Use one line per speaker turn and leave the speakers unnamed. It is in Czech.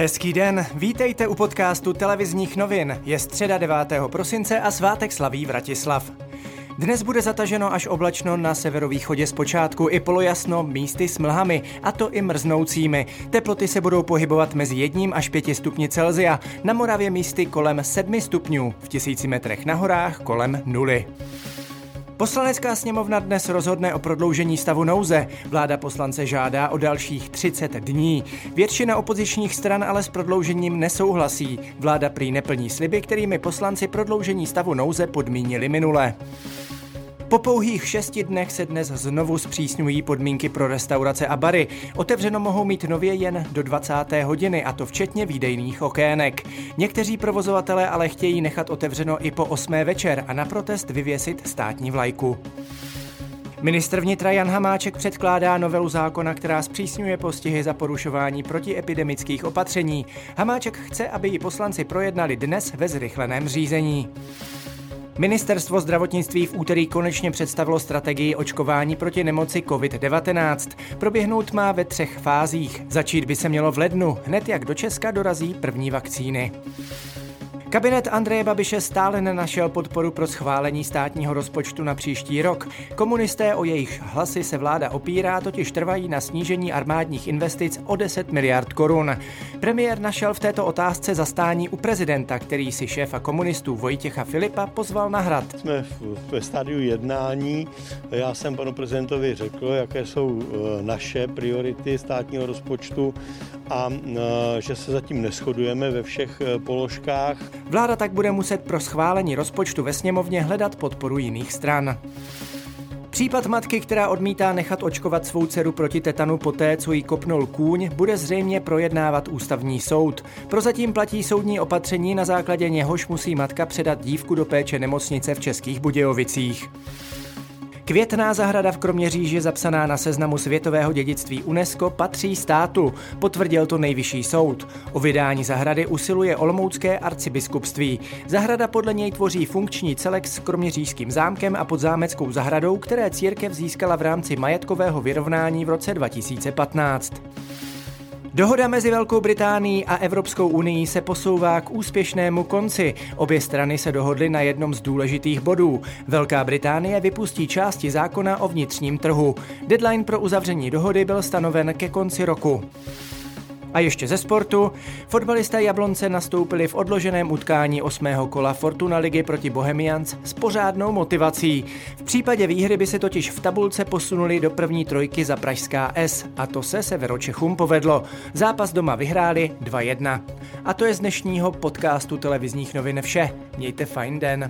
Hezký den, vítejte u podcastu televizních novin. Je středa 9. prosince a svátek slaví Vratislav. Dnes bude zataženo až oblačno na severovýchodě zpočátku i polojasno místy s mlhami, a to i mrznoucími. Teploty se budou pohybovat mezi 1 až 5 stupni Celzia, na Moravě místy kolem 7 stupňů, v tisíci metrech na horách kolem nuly. Poslanecká sněmovna dnes rozhodne o prodloužení stavu nouze. Vláda poslance žádá o dalších 30 dní. Většina opozičních stran ale s prodloužením nesouhlasí. Vláda prý neplní sliby, kterými poslanci prodloužení stavu nouze podmínili minule. Po pouhých šesti dnech se dnes znovu zpřísňují podmínky pro restaurace a bary. Otevřeno mohou mít nově jen do 20. hodiny, a to včetně výdejných okének. Někteří provozovatelé ale chtějí nechat otevřeno i po 8. večer a na protest vyvěsit státní vlajku. Ministr vnitra Jan Hamáček předkládá novelu zákona, která zpřísňuje postihy za porušování protiepidemických opatření. Hamáček chce, aby ji poslanci projednali dnes ve zrychleném řízení. Ministerstvo zdravotnictví v úterý konečně představilo strategii očkování proti nemoci COVID-19. Proběhnout má ve třech fázích. Začít by se mělo v lednu, hned jak do Česka dorazí první vakcíny. Kabinet Andreje Babiše stále nenašel podporu pro schválení státního rozpočtu na příští rok. Komunisté o jejich hlasy se vláda opírá, totiž trvají na snížení armádních investic o 10 miliard korun. Premiér našel v této otázce zastání u prezidenta, který si šéfa komunistů Vojtěcha Filipa pozval na hrad.
Jsme ve stádiu jednání. Já jsem panu prezidentovi řekl, jaké jsou e, naše priority státního rozpočtu a e, že se zatím neschodujeme ve všech e, položkách.
Vláda tak bude muset pro schválení rozpočtu ve sněmovně hledat podporu jiných stran. Případ matky, která odmítá nechat očkovat svou dceru proti tetanu poté, co jí kopnul kůň, bude zřejmě projednávat ústavní soud. Prozatím platí soudní opatření, na základě něhož musí matka předat dívku do péče nemocnice v Českých Budějovicích. Květná zahrada v Kroměříži, zapsaná na seznamu světového dědictví UNESCO, patří státu, potvrdil to nejvyšší soud. O vydání zahrady usiluje Olomoucké arcibiskupství. Zahrada podle něj tvoří funkční celek s Kroměřížským zámkem a podzámeckou zahradou, které církev získala v rámci majetkového vyrovnání v roce 2015. Dohoda mezi Velkou Británií a Evropskou unii se posouvá k úspěšnému konci. Obě strany se dohodly na jednom z důležitých bodů. Velká Británie vypustí části zákona o vnitřním trhu. Deadline pro uzavření dohody byl stanoven ke konci roku. A ještě ze sportu. Fotbalisté Jablonce nastoupili v odloženém utkání osmého kola Fortuna ligy proti Bohemians s pořádnou motivací. V případě výhry by se totiž v tabulce posunuli do první trojky za Pražská S a to se Severočechům povedlo. Zápas doma vyhráli 2-1. A to je z dnešního podcastu televizních novin vše. Mějte fajn den.